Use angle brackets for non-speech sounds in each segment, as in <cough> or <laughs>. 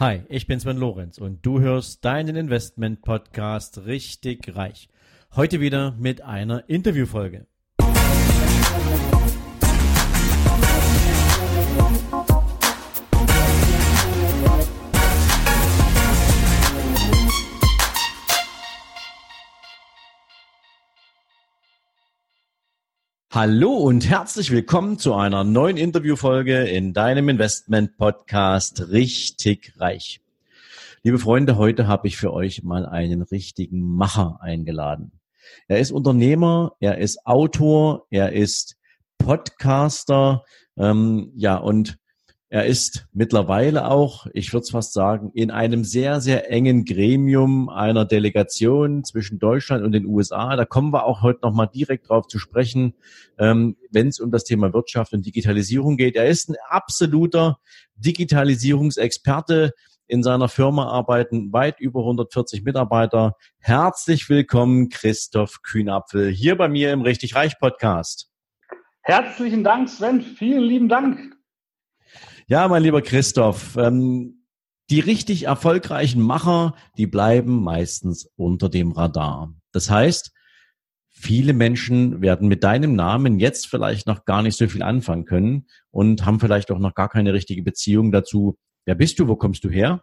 Hi, ich bin Sven Lorenz und du hörst deinen Investment Podcast richtig reich. Heute wieder mit einer Interviewfolge. Hallo und herzlich willkommen zu einer neuen Interviewfolge in deinem Investment Podcast Richtig Reich. Liebe Freunde, heute habe ich für euch mal einen richtigen Macher eingeladen. Er ist Unternehmer, er ist Autor, er ist Podcaster, ähm, ja und er ist mittlerweile auch, ich würde es fast sagen, in einem sehr, sehr engen Gremium einer Delegation zwischen Deutschland und den USA. Da kommen wir auch heute nochmal direkt drauf zu sprechen, ähm, wenn es um das Thema Wirtschaft und Digitalisierung geht. Er ist ein absoluter Digitalisierungsexperte. In seiner Firma arbeiten weit über 140 Mitarbeiter. Herzlich willkommen, Christoph Kühnapfel, hier bei mir im Richtig Reich Podcast. Herzlichen Dank, Sven. Vielen lieben Dank. Ja, mein lieber Christoph, ähm, die richtig erfolgreichen Macher, die bleiben meistens unter dem Radar. Das heißt, viele Menschen werden mit deinem Namen jetzt vielleicht noch gar nicht so viel anfangen können und haben vielleicht auch noch gar keine richtige Beziehung dazu. Wer bist du? Wo kommst du her?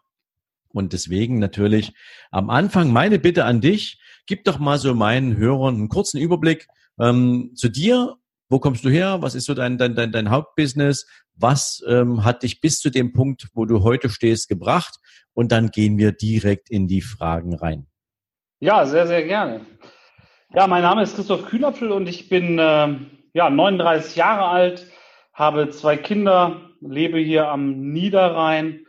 Und deswegen natürlich am Anfang meine Bitte an dich, gib doch mal so meinen Hörern einen kurzen Überblick ähm, zu dir wo kommst du her? Was ist so dein, dein, dein, dein Hauptbusiness? Was ähm, hat dich bis zu dem Punkt, wo du heute stehst, gebracht? Und dann gehen wir direkt in die Fragen rein. Ja, sehr, sehr gerne. Ja, mein Name ist Christoph Kühnapfel und ich bin äh, ja, 39 Jahre alt, habe zwei Kinder, lebe hier am Niederrhein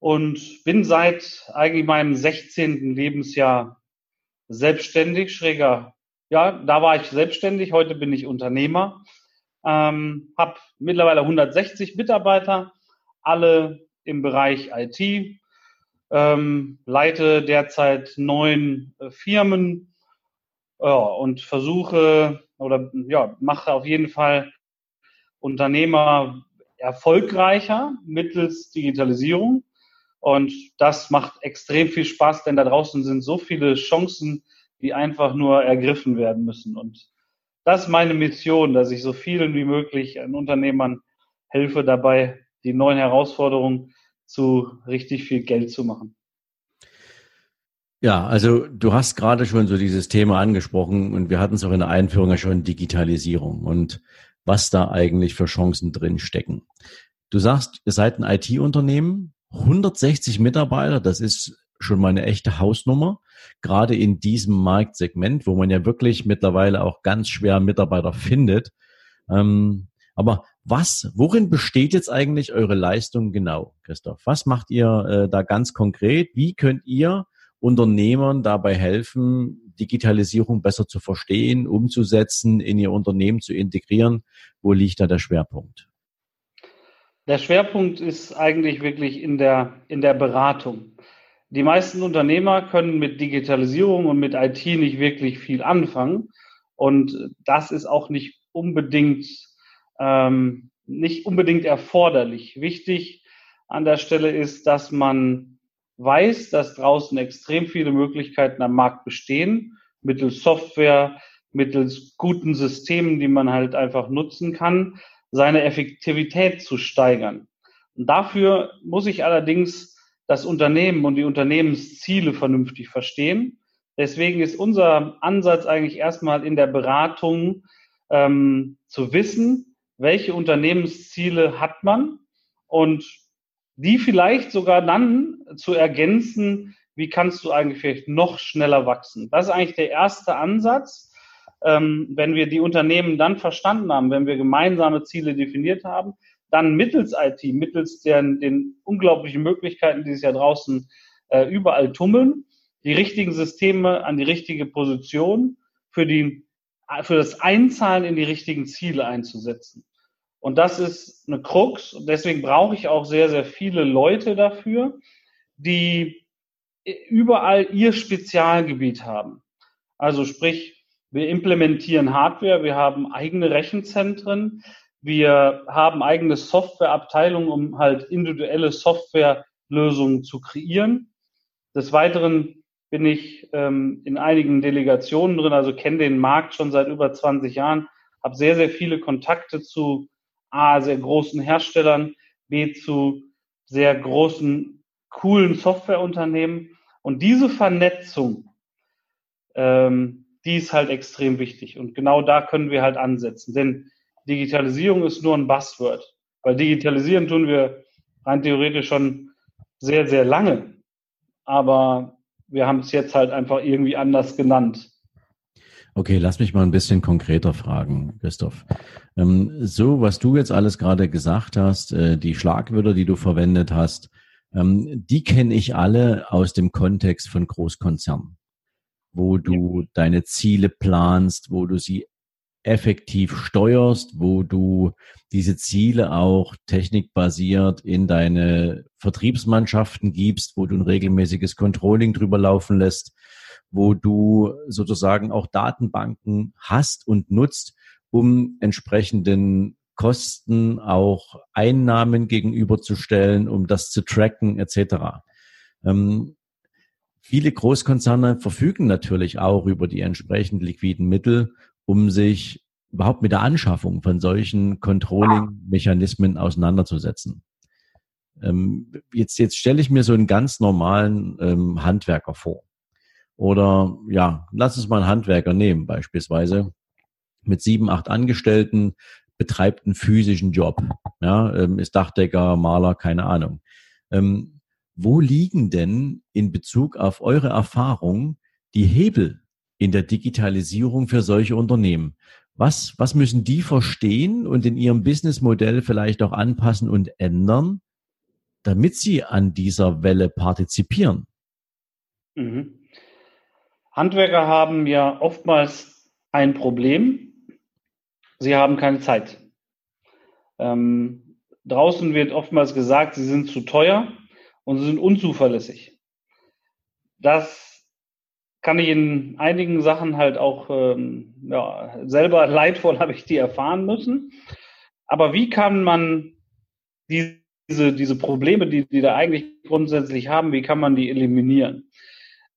und bin seit eigentlich meinem 16. Lebensjahr selbstständig, schräger ja, da war ich selbstständig, heute bin ich Unternehmer, ähm, habe mittlerweile 160 Mitarbeiter, alle im Bereich IT, ähm, leite derzeit neun äh, Firmen. Ja, und versuche oder ja, mache auf jeden Fall Unternehmer erfolgreicher mittels Digitalisierung. Und das macht extrem viel Spaß, denn da draußen sind so viele Chancen, die einfach nur ergriffen werden müssen. Und das ist meine Mission, dass ich so vielen wie möglich an Unternehmern helfe dabei, die neuen Herausforderungen zu richtig viel Geld zu machen. Ja, also du hast gerade schon so dieses Thema angesprochen und wir hatten es auch in der Einführung ja schon Digitalisierung und was da eigentlich für Chancen drin stecken. Du sagst, ihr seid ein IT-Unternehmen, 160 Mitarbeiter, das ist schon mal eine echte Hausnummer, gerade in diesem Marktsegment, wo man ja wirklich mittlerweile auch ganz schwer Mitarbeiter findet. Ähm, aber was, worin besteht jetzt eigentlich eure Leistung genau, Christoph? Was macht ihr äh, da ganz konkret? Wie könnt ihr Unternehmern dabei helfen, Digitalisierung besser zu verstehen, umzusetzen, in ihr Unternehmen zu integrieren? Wo liegt da der Schwerpunkt? Der Schwerpunkt ist eigentlich wirklich in der, in der Beratung. Die meisten Unternehmer können mit Digitalisierung und mit IT nicht wirklich viel anfangen. Und das ist auch nicht unbedingt, ähm, nicht unbedingt erforderlich. Wichtig an der Stelle ist, dass man weiß, dass draußen extrem viele Möglichkeiten am Markt bestehen, mittels Software, mittels guten Systemen, die man halt einfach nutzen kann, seine Effektivität zu steigern. Und dafür muss ich allerdings das Unternehmen und die Unternehmensziele vernünftig verstehen. Deswegen ist unser Ansatz eigentlich erstmal in der Beratung ähm, zu wissen, welche Unternehmensziele hat man und die vielleicht sogar dann zu ergänzen, wie kannst du eigentlich vielleicht noch schneller wachsen. Das ist eigentlich der erste Ansatz. Ähm, wenn wir die Unternehmen dann verstanden haben, wenn wir gemeinsame Ziele definiert haben, dann mittels IT, mittels den, den unglaublichen Möglichkeiten, die sich ja draußen äh, überall tummeln, die richtigen Systeme an die richtige Position für, die, für das Einzahlen in die richtigen Ziele einzusetzen. Und das ist eine Krux. Und deswegen brauche ich auch sehr, sehr viele Leute dafür, die überall ihr Spezialgebiet haben. Also sprich, wir implementieren Hardware, wir haben eigene Rechenzentren, wir haben eigene Softwareabteilungen, um halt individuelle Software Lösungen zu kreieren. Des Weiteren bin ich ähm, in einigen Delegationen drin, also kenne den Markt schon seit über 20 Jahren, habe sehr, sehr viele Kontakte zu A, sehr großen Herstellern, B, zu sehr großen, coolen Softwareunternehmen. Und diese Vernetzung, ähm, die ist halt extrem wichtig. Und genau da können wir halt ansetzen. Denn Digitalisierung ist nur ein Buzzword. Weil digitalisieren tun wir rein theoretisch schon sehr, sehr lange. Aber wir haben es jetzt halt einfach irgendwie anders genannt. Okay, lass mich mal ein bisschen konkreter fragen, Christoph. Ähm, so, was du jetzt alles gerade gesagt hast, äh, die Schlagwörter, die du verwendet hast, ähm, die kenne ich alle aus dem Kontext von Großkonzernen, wo du ja. deine Ziele planst, wo du sie effektiv steuerst, wo du diese Ziele auch technikbasiert in deine Vertriebsmannschaften gibst, wo du ein regelmäßiges Controlling drüber laufen lässt, wo du sozusagen auch Datenbanken hast und nutzt, um entsprechenden Kosten auch Einnahmen gegenüberzustellen, um das zu tracken etc. Ähm, viele Großkonzerne verfügen natürlich auch über die entsprechend liquiden Mittel, um sich überhaupt mit der Anschaffung von solchen Controlling-Mechanismen auseinanderzusetzen. Ähm, jetzt, jetzt stelle ich mir so einen ganz normalen ähm, Handwerker vor. Oder ja, lass uns mal einen Handwerker nehmen, beispielsweise mit sieben, acht Angestellten, betreibt einen physischen Job. Ja, ähm, ist Dachdecker, Maler, keine Ahnung. Ähm, wo liegen denn in Bezug auf eure Erfahrung die Hebel in der Digitalisierung für solche Unternehmen. Was, was müssen die verstehen und in ihrem Businessmodell vielleicht auch anpassen und ändern, damit sie an dieser Welle partizipieren? Mhm. Handwerker haben ja oftmals ein Problem. Sie haben keine Zeit. Ähm, draußen wird oftmals gesagt, sie sind zu teuer und sie sind unzuverlässig. Das kann ich in einigen Sachen halt auch ähm, ja, selber <laughs> leidvoll habe ich die erfahren müssen. Aber wie kann man diese, diese Probleme, die, die da eigentlich grundsätzlich haben, wie kann man die eliminieren?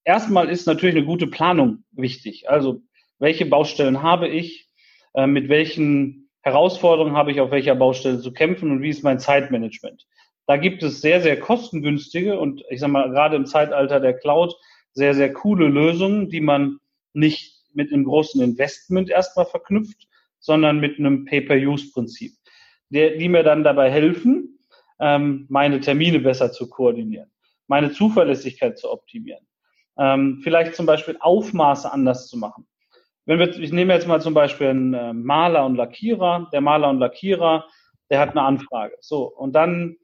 Erstmal ist natürlich eine gute Planung wichtig. Also welche Baustellen habe ich, äh, mit welchen Herausforderungen habe ich auf welcher Baustelle zu kämpfen und wie ist mein Zeitmanagement? Da gibt es sehr, sehr kostengünstige und ich sage mal, gerade im Zeitalter der Cloud sehr, sehr coole Lösungen, die man nicht mit einem großen Investment erstmal verknüpft, sondern mit einem Pay-per-Use-Prinzip, die, mir dann dabei helfen, ähm, meine Termine besser zu koordinieren, meine Zuverlässigkeit zu optimieren, ähm, vielleicht zum Beispiel Aufmaße anders zu machen. Wenn wir, ich nehme jetzt mal zum Beispiel einen äh, Maler und Lackierer. Der Maler und Lackierer, der hat eine Anfrage. So, und dann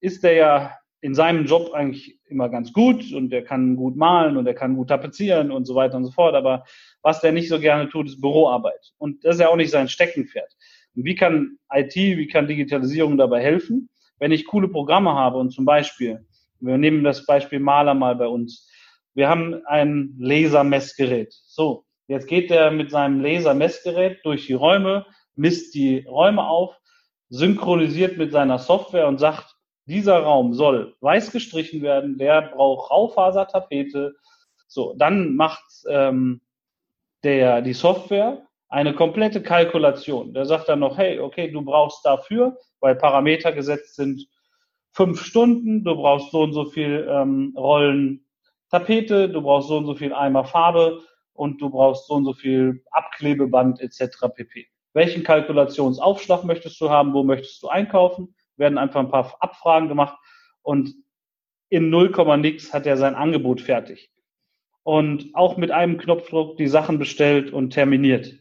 ist der ja in seinem Job eigentlich immer ganz gut und er kann gut malen und er kann gut tapezieren und so weiter und so fort. Aber was der nicht so gerne tut, ist Büroarbeit. Und das ist ja auch nicht sein Steckenpferd. Und wie kann IT, wie kann Digitalisierung dabei helfen? Wenn ich coole Programme habe und zum Beispiel, wir nehmen das Beispiel Maler mal bei uns. Wir haben ein Lasermessgerät. So, jetzt geht der mit seinem Lasermessgerät durch die Räume, misst die Räume auf, synchronisiert mit seiner Software und sagt, dieser Raum soll weiß gestrichen werden, der braucht Raufasertapete. So, dann macht ähm, der die Software eine komplette Kalkulation. Der sagt dann noch, hey, okay, du brauchst dafür, weil Parameter gesetzt sind, fünf Stunden, du brauchst so und so viel ähm, Rollen Tapete, du brauchst so und so viel Eimer Farbe und du brauchst so und so viel Abklebeband etc. pp. Welchen Kalkulationsaufschlag möchtest du haben? Wo möchtest du einkaufen? Werden einfach ein paar Abfragen gemacht und in 0, nix hat er sein Angebot fertig. Und auch mit einem Knopfdruck die Sachen bestellt und terminiert.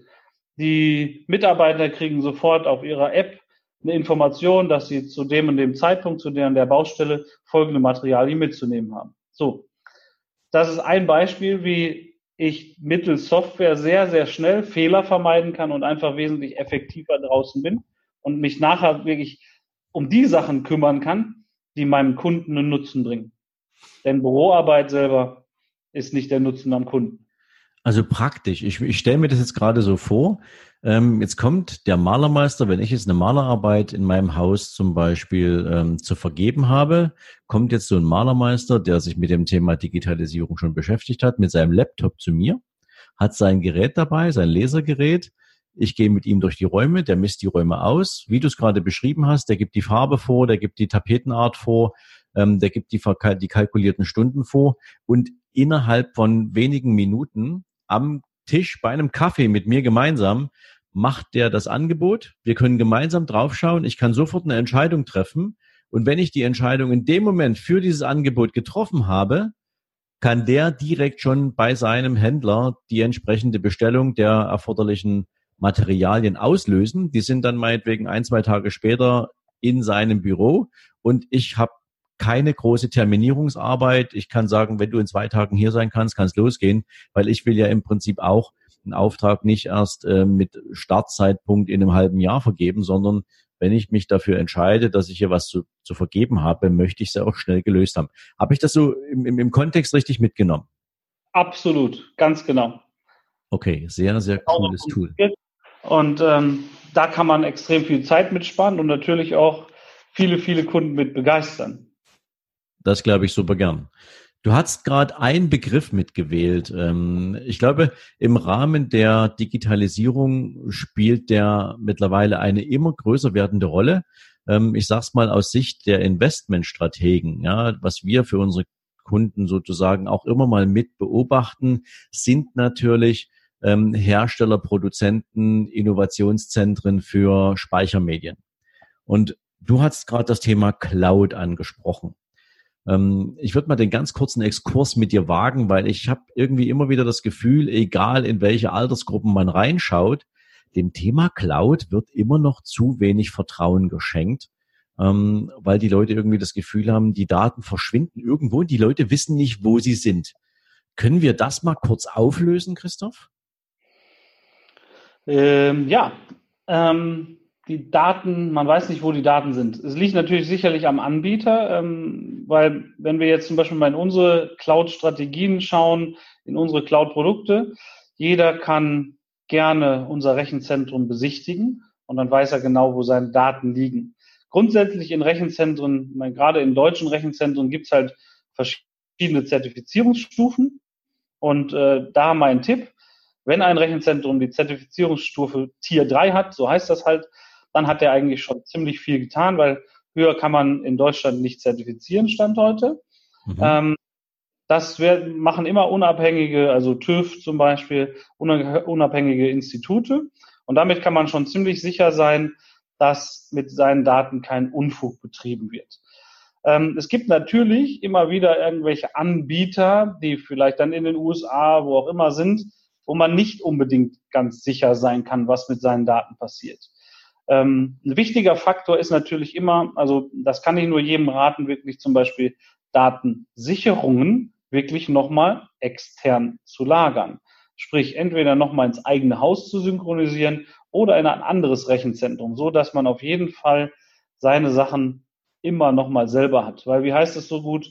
Die Mitarbeiter kriegen sofort auf ihrer App eine Information, dass sie zu dem und dem Zeitpunkt, zu der und der Baustelle folgende Materialien mitzunehmen haben. So. Das ist ein Beispiel, wie ich mittels Software sehr, sehr schnell Fehler vermeiden kann und einfach wesentlich effektiver draußen bin und mich nachher wirklich um die Sachen kümmern kann, die meinem Kunden einen Nutzen bringen. Denn Büroarbeit selber ist nicht der Nutzen am Kunden. Also praktisch. Ich, ich stelle mir das jetzt gerade so vor. Ähm, jetzt kommt der Malermeister, wenn ich jetzt eine Malerarbeit in meinem Haus zum Beispiel ähm, zu vergeben habe, kommt jetzt so ein Malermeister, der sich mit dem Thema Digitalisierung schon beschäftigt hat, mit seinem Laptop zu mir, hat sein Gerät dabei, sein Lasergerät. Ich gehe mit ihm durch die Räume, der misst die Räume aus, wie du es gerade beschrieben hast, der gibt die Farbe vor, der gibt die Tapetenart vor, ähm, der gibt die, die kalkulierten Stunden vor und innerhalb von wenigen Minuten am Tisch bei einem Kaffee mit mir gemeinsam macht der das Angebot. Wir können gemeinsam draufschauen. Ich kann sofort eine Entscheidung treffen. Und wenn ich die Entscheidung in dem Moment für dieses Angebot getroffen habe, kann der direkt schon bei seinem Händler die entsprechende Bestellung der erforderlichen Materialien auslösen. Die sind dann meinetwegen ein, zwei Tage später in seinem Büro und ich habe keine große Terminierungsarbeit. Ich kann sagen, wenn du in zwei Tagen hier sein kannst, kann es losgehen, weil ich will ja im Prinzip auch einen Auftrag nicht erst äh, mit Startzeitpunkt in einem halben Jahr vergeben, sondern wenn ich mich dafür entscheide, dass ich hier was zu, zu vergeben habe, möchte ich es auch schnell gelöst haben. Habe ich das so im, im, im Kontext richtig mitgenommen? Absolut, ganz genau. Okay, sehr, sehr genau cooles Tool. Und ähm, da kann man extrem viel Zeit mitsparen und natürlich auch viele, viele Kunden mit begeistern. Das glaube ich super gern. Du hast gerade einen Begriff mitgewählt. Ähm, ich glaube, im Rahmen der Digitalisierung spielt der mittlerweile eine immer größer werdende Rolle. Ähm, ich sage es mal aus Sicht der Investmentstrategen, ja, was wir für unsere Kunden sozusagen auch immer mal mit beobachten, sind natürlich ähm, Hersteller, Produzenten, Innovationszentren für Speichermedien. Und du hast gerade das Thema Cloud angesprochen. Ähm, ich würde mal den ganz kurzen Exkurs mit dir wagen, weil ich habe irgendwie immer wieder das Gefühl, egal in welche Altersgruppen man reinschaut, dem Thema Cloud wird immer noch zu wenig Vertrauen geschenkt, ähm, weil die Leute irgendwie das Gefühl haben, die Daten verschwinden irgendwo und die Leute wissen nicht, wo sie sind. Können wir das mal kurz auflösen, Christoph? Ähm, ja, ähm, die Daten, man weiß nicht, wo die Daten sind. Es liegt natürlich sicherlich am Anbieter, ähm, weil wenn wir jetzt zum Beispiel mal in unsere Cloud-Strategien schauen, in unsere Cloud-Produkte, jeder kann gerne unser Rechenzentrum besichtigen und dann weiß er genau, wo seine Daten liegen. Grundsätzlich in Rechenzentren, meine, gerade in deutschen Rechenzentren gibt es halt verschiedene Zertifizierungsstufen und äh, da mein Tipp, wenn ein Rechenzentrum die Zertifizierungsstufe Tier 3 hat, so heißt das halt, dann hat er eigentlich schon ziemlich viel getan, weil höher kann man in Deutschland nicht zertifizieren, Stand heute. Mhm. Ähm, das wär, machen immer unabhängige, also TÜV zum Beispiel, unabhängige Institute. Und damit kann man schon ziemlich sicher sein, dass mit seinen Daten kein Unfug betrieben wird. Ähm, es gibt natürlich immer wieder irgendwelche Anbieter, die vielleicht dann in den USA, wo auch immer sind, wo man nicht unbedingt ganz sicher sein kann, was mit seinen Daten passiert. Ähm, ein wichtiger Faktor ist natürlich immer, also das kann ich nur jedem raten, wirklich zum Beispiel Datensicherungen wirklich nochmal extern zu lagern. Sprich, entweder nochmal ins eigene Haus zu synchronisieren oder in ein anderes Rechenzentrum, so dass man auf jeden Fall seine Sachen immer nochmal selber hat. Weil wie heißt es so gut,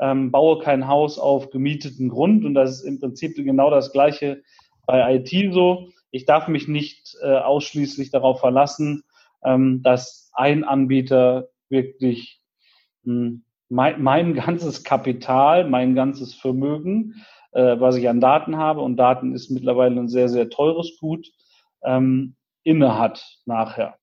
ähm, baue kein Haus auf gemieteten Grund und das ist im Prinzip genau das gleiche bei IT so ich darf mich nicht äh, ausschließlich darauf verlassen, ähm, dass ein Anbieter wirklich mh, hm, mein, mein ganzes Kapital, mein ganzes Vermögen, äh, was ich an Daten habe, und Daten ist mittlerweile ein sehr, sehr teures Gut, ähm, inne hat nachher.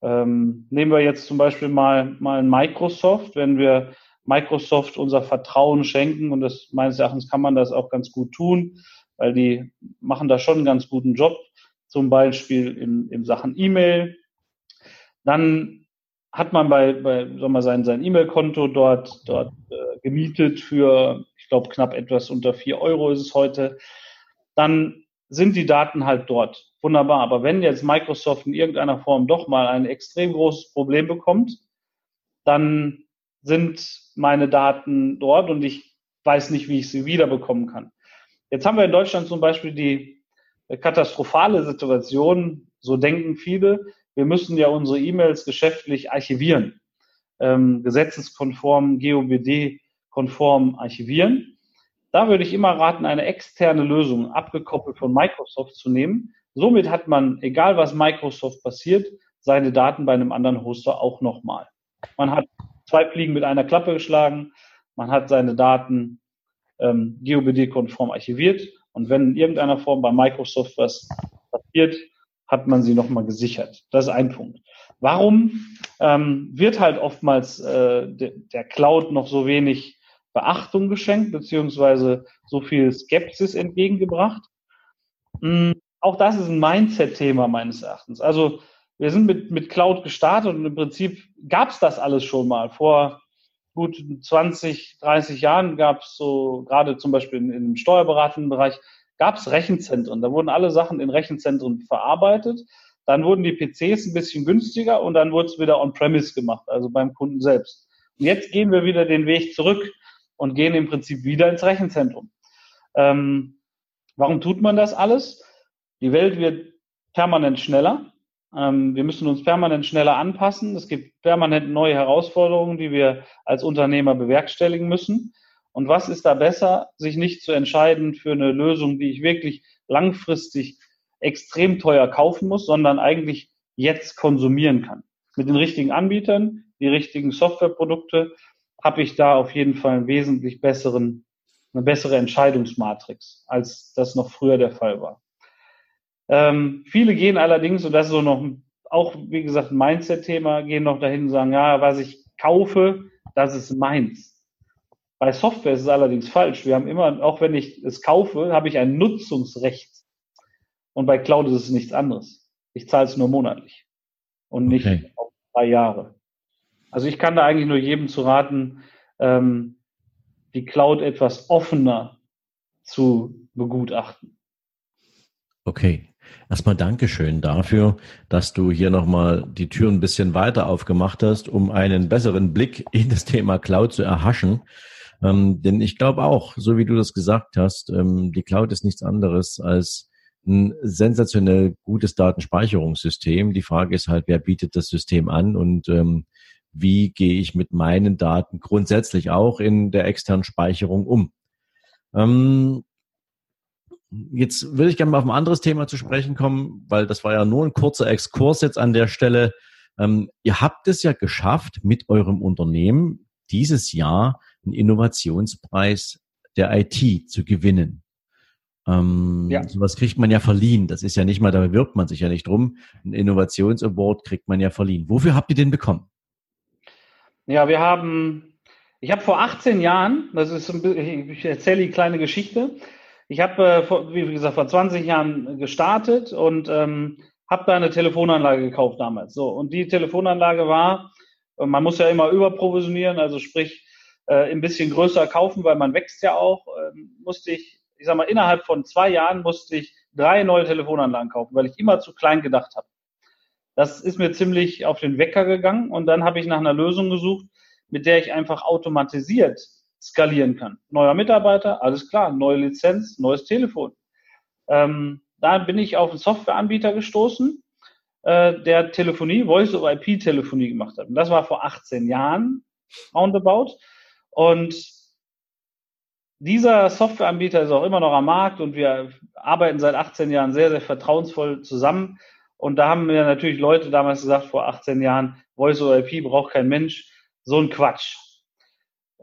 Ähm, nehmen wir jetzt zum Beispiel mal, mal Microsoft, wenn wir Microsoft unser Vertrauen schenken, und das meines Erachtens kann man das auch ganz gut tun, weil die machen da schon einen ganz guten Job, zum Beispiel in, in Sachen E-Mail. Dann hat man bei, bei soll man sein, sein E-Mail-Konto dort, dort äh, gemietet für, ich glaube, knapp etwas unter vier Euro ist es heute. Dann sind die Daten halt dort. Wunderbar. Aber wenn jetzt Microsoft in irgendeiner Form doch mal ein extrem großes Problem bekommt, dann sind meine Daten dort und ich weiß nicht, wie ich sie wiederbekommen kann. Jetzt haben wir in Deutschland zum Beispiel die katastrophale Situation, so denken viele, wir müssen ja unsere E-Mails geschäftlich archivieren, ähm, gesetzeskonform, GOBD-konform archivieren. Da würde ich immer raten, eine externe Lösung abgekoppelt von Microsoft zu nehmen. Somit hat man, egal was Microsoft passiert, seine Daten bei einem anderen Hoster auch nochmal. Man hat zwei Fliegen mit einer Klappe geschlagen. Man hat seine Daten ähm, GOBD-konform archiviert. Und wenn in irgendeiner Form bei Microsoft was passiert, hat man sie nochmal gesichert. Das ist ein Punkt. Warum ähm, wird halt oftmals äh, de, der Cloud noch so wenig Beachtung geschenkt, beziehungsweise so viel Skepsis entgegengebracht? Mhm. Auch das ist ein Mindset-Thema meines Erachtens. Also wir sind mit, mit Cloud gestartet und im Prinzip gab es das alles schon mal. Vor gut 20, 30 Jahren gab es so, gerade zum Beispiel in, im steuerberatenden Bereich, gab es Rechenzentren. Da wurden alle Sachen in Rechenzentren verarbeitet. Dann wurden die PCs ein bisschen günstiger und dann wurde es wieder on-premise gemacht, also beim Kunden selbst. Und jetzt gehen wir wieder den Weg zurück und gehen im Prinzip wieder ins Rechenzentrum. Ähm, warum tut man das alles? Die Welt wird permanent schneller. Ähm, wir müssen uns permanent schneller anpassen. Es gibt permanent neue Herausforderungen, die wir als Unternehmer bewerkstelligen müssen. Und was ist da besser, sich nicht zu entscheiden für eine Lösung, die ich wirklich langfristig extrem teuer kaufen muss, sondern eigentlich jetzt konsumieren kann. Mit den richtigen Anbietern, die richtigen Softwareprodukte, habe ich da auf jeden Fall einen wesentlich besseren, eine bessere Entscheidungsmatrix, als das noch früher der Fall war. Ähm, viele gehen allerdings, und das ist so noch auch, wie gesagt, ein Mindset-Thema, gehen noch dahin und sagen, ja, was ich kaufe, das ist meins. Bei Software ist es allerdings falsch. Wir haben immer, auch wenn ich es kaufe, habe ich ein Nutzungsrecht. Und bei Cloud ist es nichts anderes. Ich zahle es nur monatlich und nicht okay. auf drei Jahre. Also ich kann da eigentlich nur jedem zu raten, ähm, die Cloud etwas offener zu begutachten. Okay. Erstmal Dankeschön dafür, dass du hier nochmal die Tür ein bisschen weiter aufgemacht hast, um einen besseren Blick in das Thema Cloud zu erhaschen. Ähm, denn ich glaube auch, so wie du das gesagt hast, ähm, die Cloud ist nichts anderes als ein sensationell gutes Datenspeicherungssystem. Die Frage ist halt, wer bietet das System an und ähm, wie gehe ich mit meinen Daten grundsätzlich auch in der externen Speicherung um. Ähm, Jetzt würde ich gerne mal auf ein anderes Thema zu sprechen kommen, weil das war ja nur ein kurzer Exkurs jetzt an der Stelle. Ähm, ihr habt es ja geschafft, mit eurem Unternehmen dieses Jahr einen Innovationspreis der IT zu gewinnen. Ähm, ja. Sowas kriegt man ja verliehen. Das ist ja nicht mal, da bewirbt man sich ja nicht drum. Ein Innovationsaward kriegt man ja verliehen. Wofür habt ihr den bekommen? Ja, wir haben, ich habe vor 18 Jahren, das ist, ich erzähle die kleine Geschichte. Ich habe, äh, wie gesagt, vor 20 Jahren gestartet und ähm, habe da eine Telefonanlage gekauft damals. So und die Telefonanlage war, äh, man muss ja immer überprovisionieren, also sprich äh, ein bisschen größer kaufen, weil man wächst ja auch. Äh, musste ich, ich sag mal, innerhalb von zwei Jahren musste ich drei neue Telefonanlagen kaufen, weil ich immer zu klein gedacht habe. Das ist mir ziemlich auf den Wecker gegangen und dann habe ich nach einer Lösung gesucht, mit der ich einfach automatisiert skalieren kann. Neuer Mitarbeiter, alles klar, neue Lizenz, neues Telefon. Ähm, da bin ich auf einen Softwareanbieter gestoßen, äh, der Telefonie, Voice-over-IP-Telefonie gemacht hat. Und das war vor 18 Jahren, roundabout. Und dieser Softwareanbieter ist auch immer noch am Markt und wir arbeiten seit 18 Jahren sehr, sehr vertrauensvoll zusammen. Und da haben mir natürlich Leute damals gesagt, vor 18 Jahren, Voice-over-IP braucht kein Mensch. So ein Quatsch.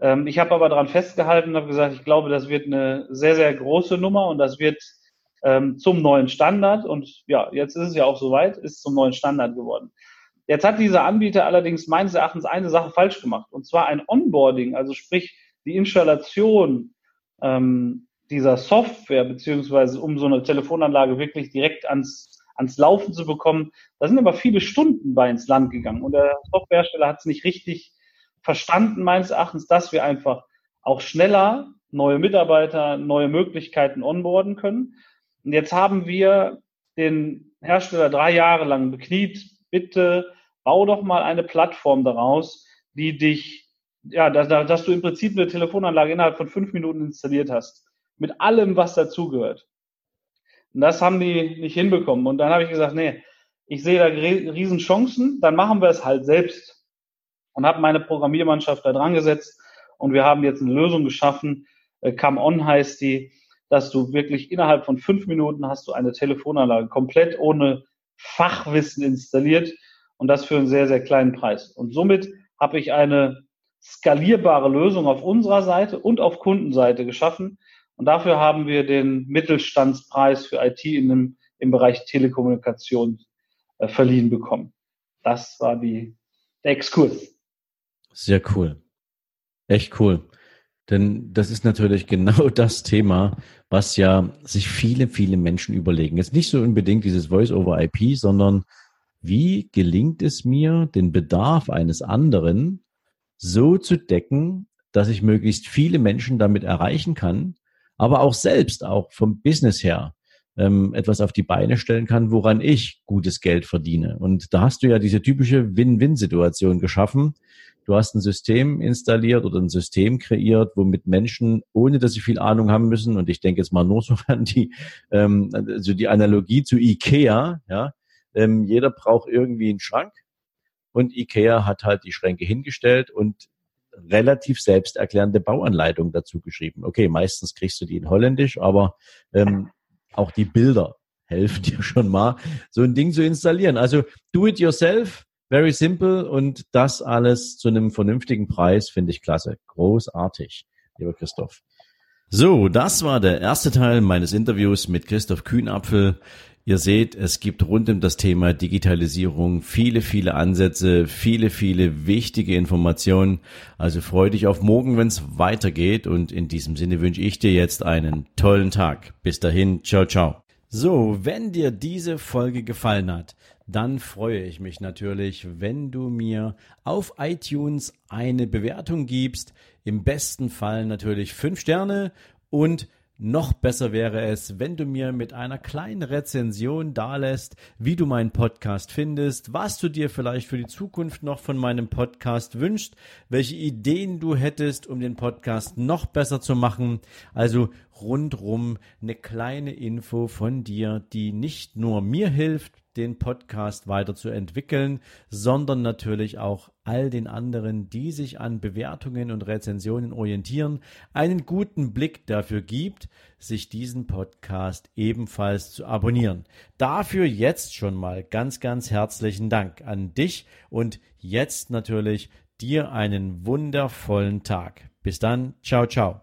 Ähm, ich habe aber daran festgehalten und habe gesagt, ich glaube, das wird eine sehr, sehr große Nummer und das wird ähm, zum neuen Standard. Und ja, jetzt ist es ja auch soweit, ist zum neuen Standard geworden. Jetzt hat dieser Anbieter allerdings meines Erachtens eine Sache falsch gemacht, und zwar ein Onboarding, also sprich die Installation ähm, dieser Software, beziehungsweise um so eine Telefonanlage wirklich direkt ans, ans Laufen zu bekommen. Da sind aber viele Stunden bei ins Land gegangen und der Softwarehersteller hat es nicht richtig verstanden meines Erachtens, dass wir einfach auch schneller neue Mitarbeiter, neue Möglichkeiten onboarden können. Und jetzt haben wir den Hersteller drei Jahre lang bekniet, bitte bau doch mal eine Plattform daraus, die dich, ja, dass, dass du im Prinzip eine Telefonanlage innerhalb von fünf Minuten installiert hast. Mit allem, was dazugehört. Und das haben die nicht hinbekommen. Und dann habe ich gesagt, nee, ich sehe da riesen Chancen, dann machen wir es halt selbst und habe meine Programmiermannschaft da dran gesetzt und wir haben jetzt eine Lösung geschaffen, äh, Come On heißt die, dass du wirklich innerhalb von fünf Minuten hast du eine Telefonanlage komplett ohne Fachwissen installiert und das für einen sehr, sehr kleinen Preis. Und somit habe ich eine skalierbare Lösung auf unserer Seite und auf Kundenseite geschaffen. Und dafür haben wir den Mittelstandspreis für IT in dem, im Bereich Telekommunikation äh, verliehen bekommen. Das war die, der Exkurs. Sehr cool. Echt cool. Denn das ist natürlich genau <laughs> das Thema, was ja sich viele, viele Menschen überlegen. Jetzt nicht so unbedingt dieses Voice-over-IP, sondern wie gelingt es mir, den Bedarf eines anderen so zu decken, dass ich möglichst viele Menschen damit erreichen kann, aber auch selbst, auch vom Business her, ähm, etwas auf die Beine stellen kann, woran ich gutes Geld verdiene. Und da hast du ja diese typische Win-Win-Situation geschaffen. Du hast ein System installiert oder ein System kreiert, womit Menschen, ohne dass sie viel Ahnung haben müssen, und ich denke jetzt mal nur so <laughs> an die, ähm, also die Analogie zu IKEA, ja, ähm, jeder braucht irgendwie einen Schrank und IKEA hat halt die Schränke hingestellt und relativ selbsterklärende Bauanleitung dazu geschrieben. Okay, meistens kriegst du die in Holländisch, aber ähm, auch die Bilder helfen <laughs> dir schon mal, so ein Ding zu installieren. Also do it yourself, very simple und das alles zu einem vernünftigen Preis finde ich klasse. Großartig, lieber Christoph. So, das war der erste Teil meines Interviews mit Christoph Kühnapfel. Ihr seht, es gibt rund um das Thema Digitalisierung viele, viele Ansätze, viele, viele wichtige Informationen. Also freu dich auf morgen, wenn es weitergeht. Und in diesem Sinne wünsche ich dir jetzt einen tollen Tag. Bis dahin, ciao, ciao. So, wenn dir diese Folge gefallen hat, dann freue ich mich natürlich, wenn du mir auf iTunes eine Bewertung gibst. Im besten Fall natürlich fünf Sterne und noch besser wäre es, wenn du mir mit einer kleinen Rezension dalässt, wie du meinen Podcast findest, was du dir vielleicht für die Zukunft noch von meinem Podcast wünschst, welche Ideen du hättest, um den Podcast noch besser zu machen. Also rundrum eine kleine Info von dir, die nicht nur mir hilft, den Podcast weiterzuentwickeln, sondern natürlich auch all den anderen, die sich an Bewertungen und Rezensionen orientieren, einen guten Blick dafür gibt, sich diesen Podcast ebenfalls zu abonnieren. Dafür jetzt schon mal ganz, ganz herzlichen Dank an dich und jetzt natürlich dir einen wundervollen Tag. Bis dann, ciao, ciao.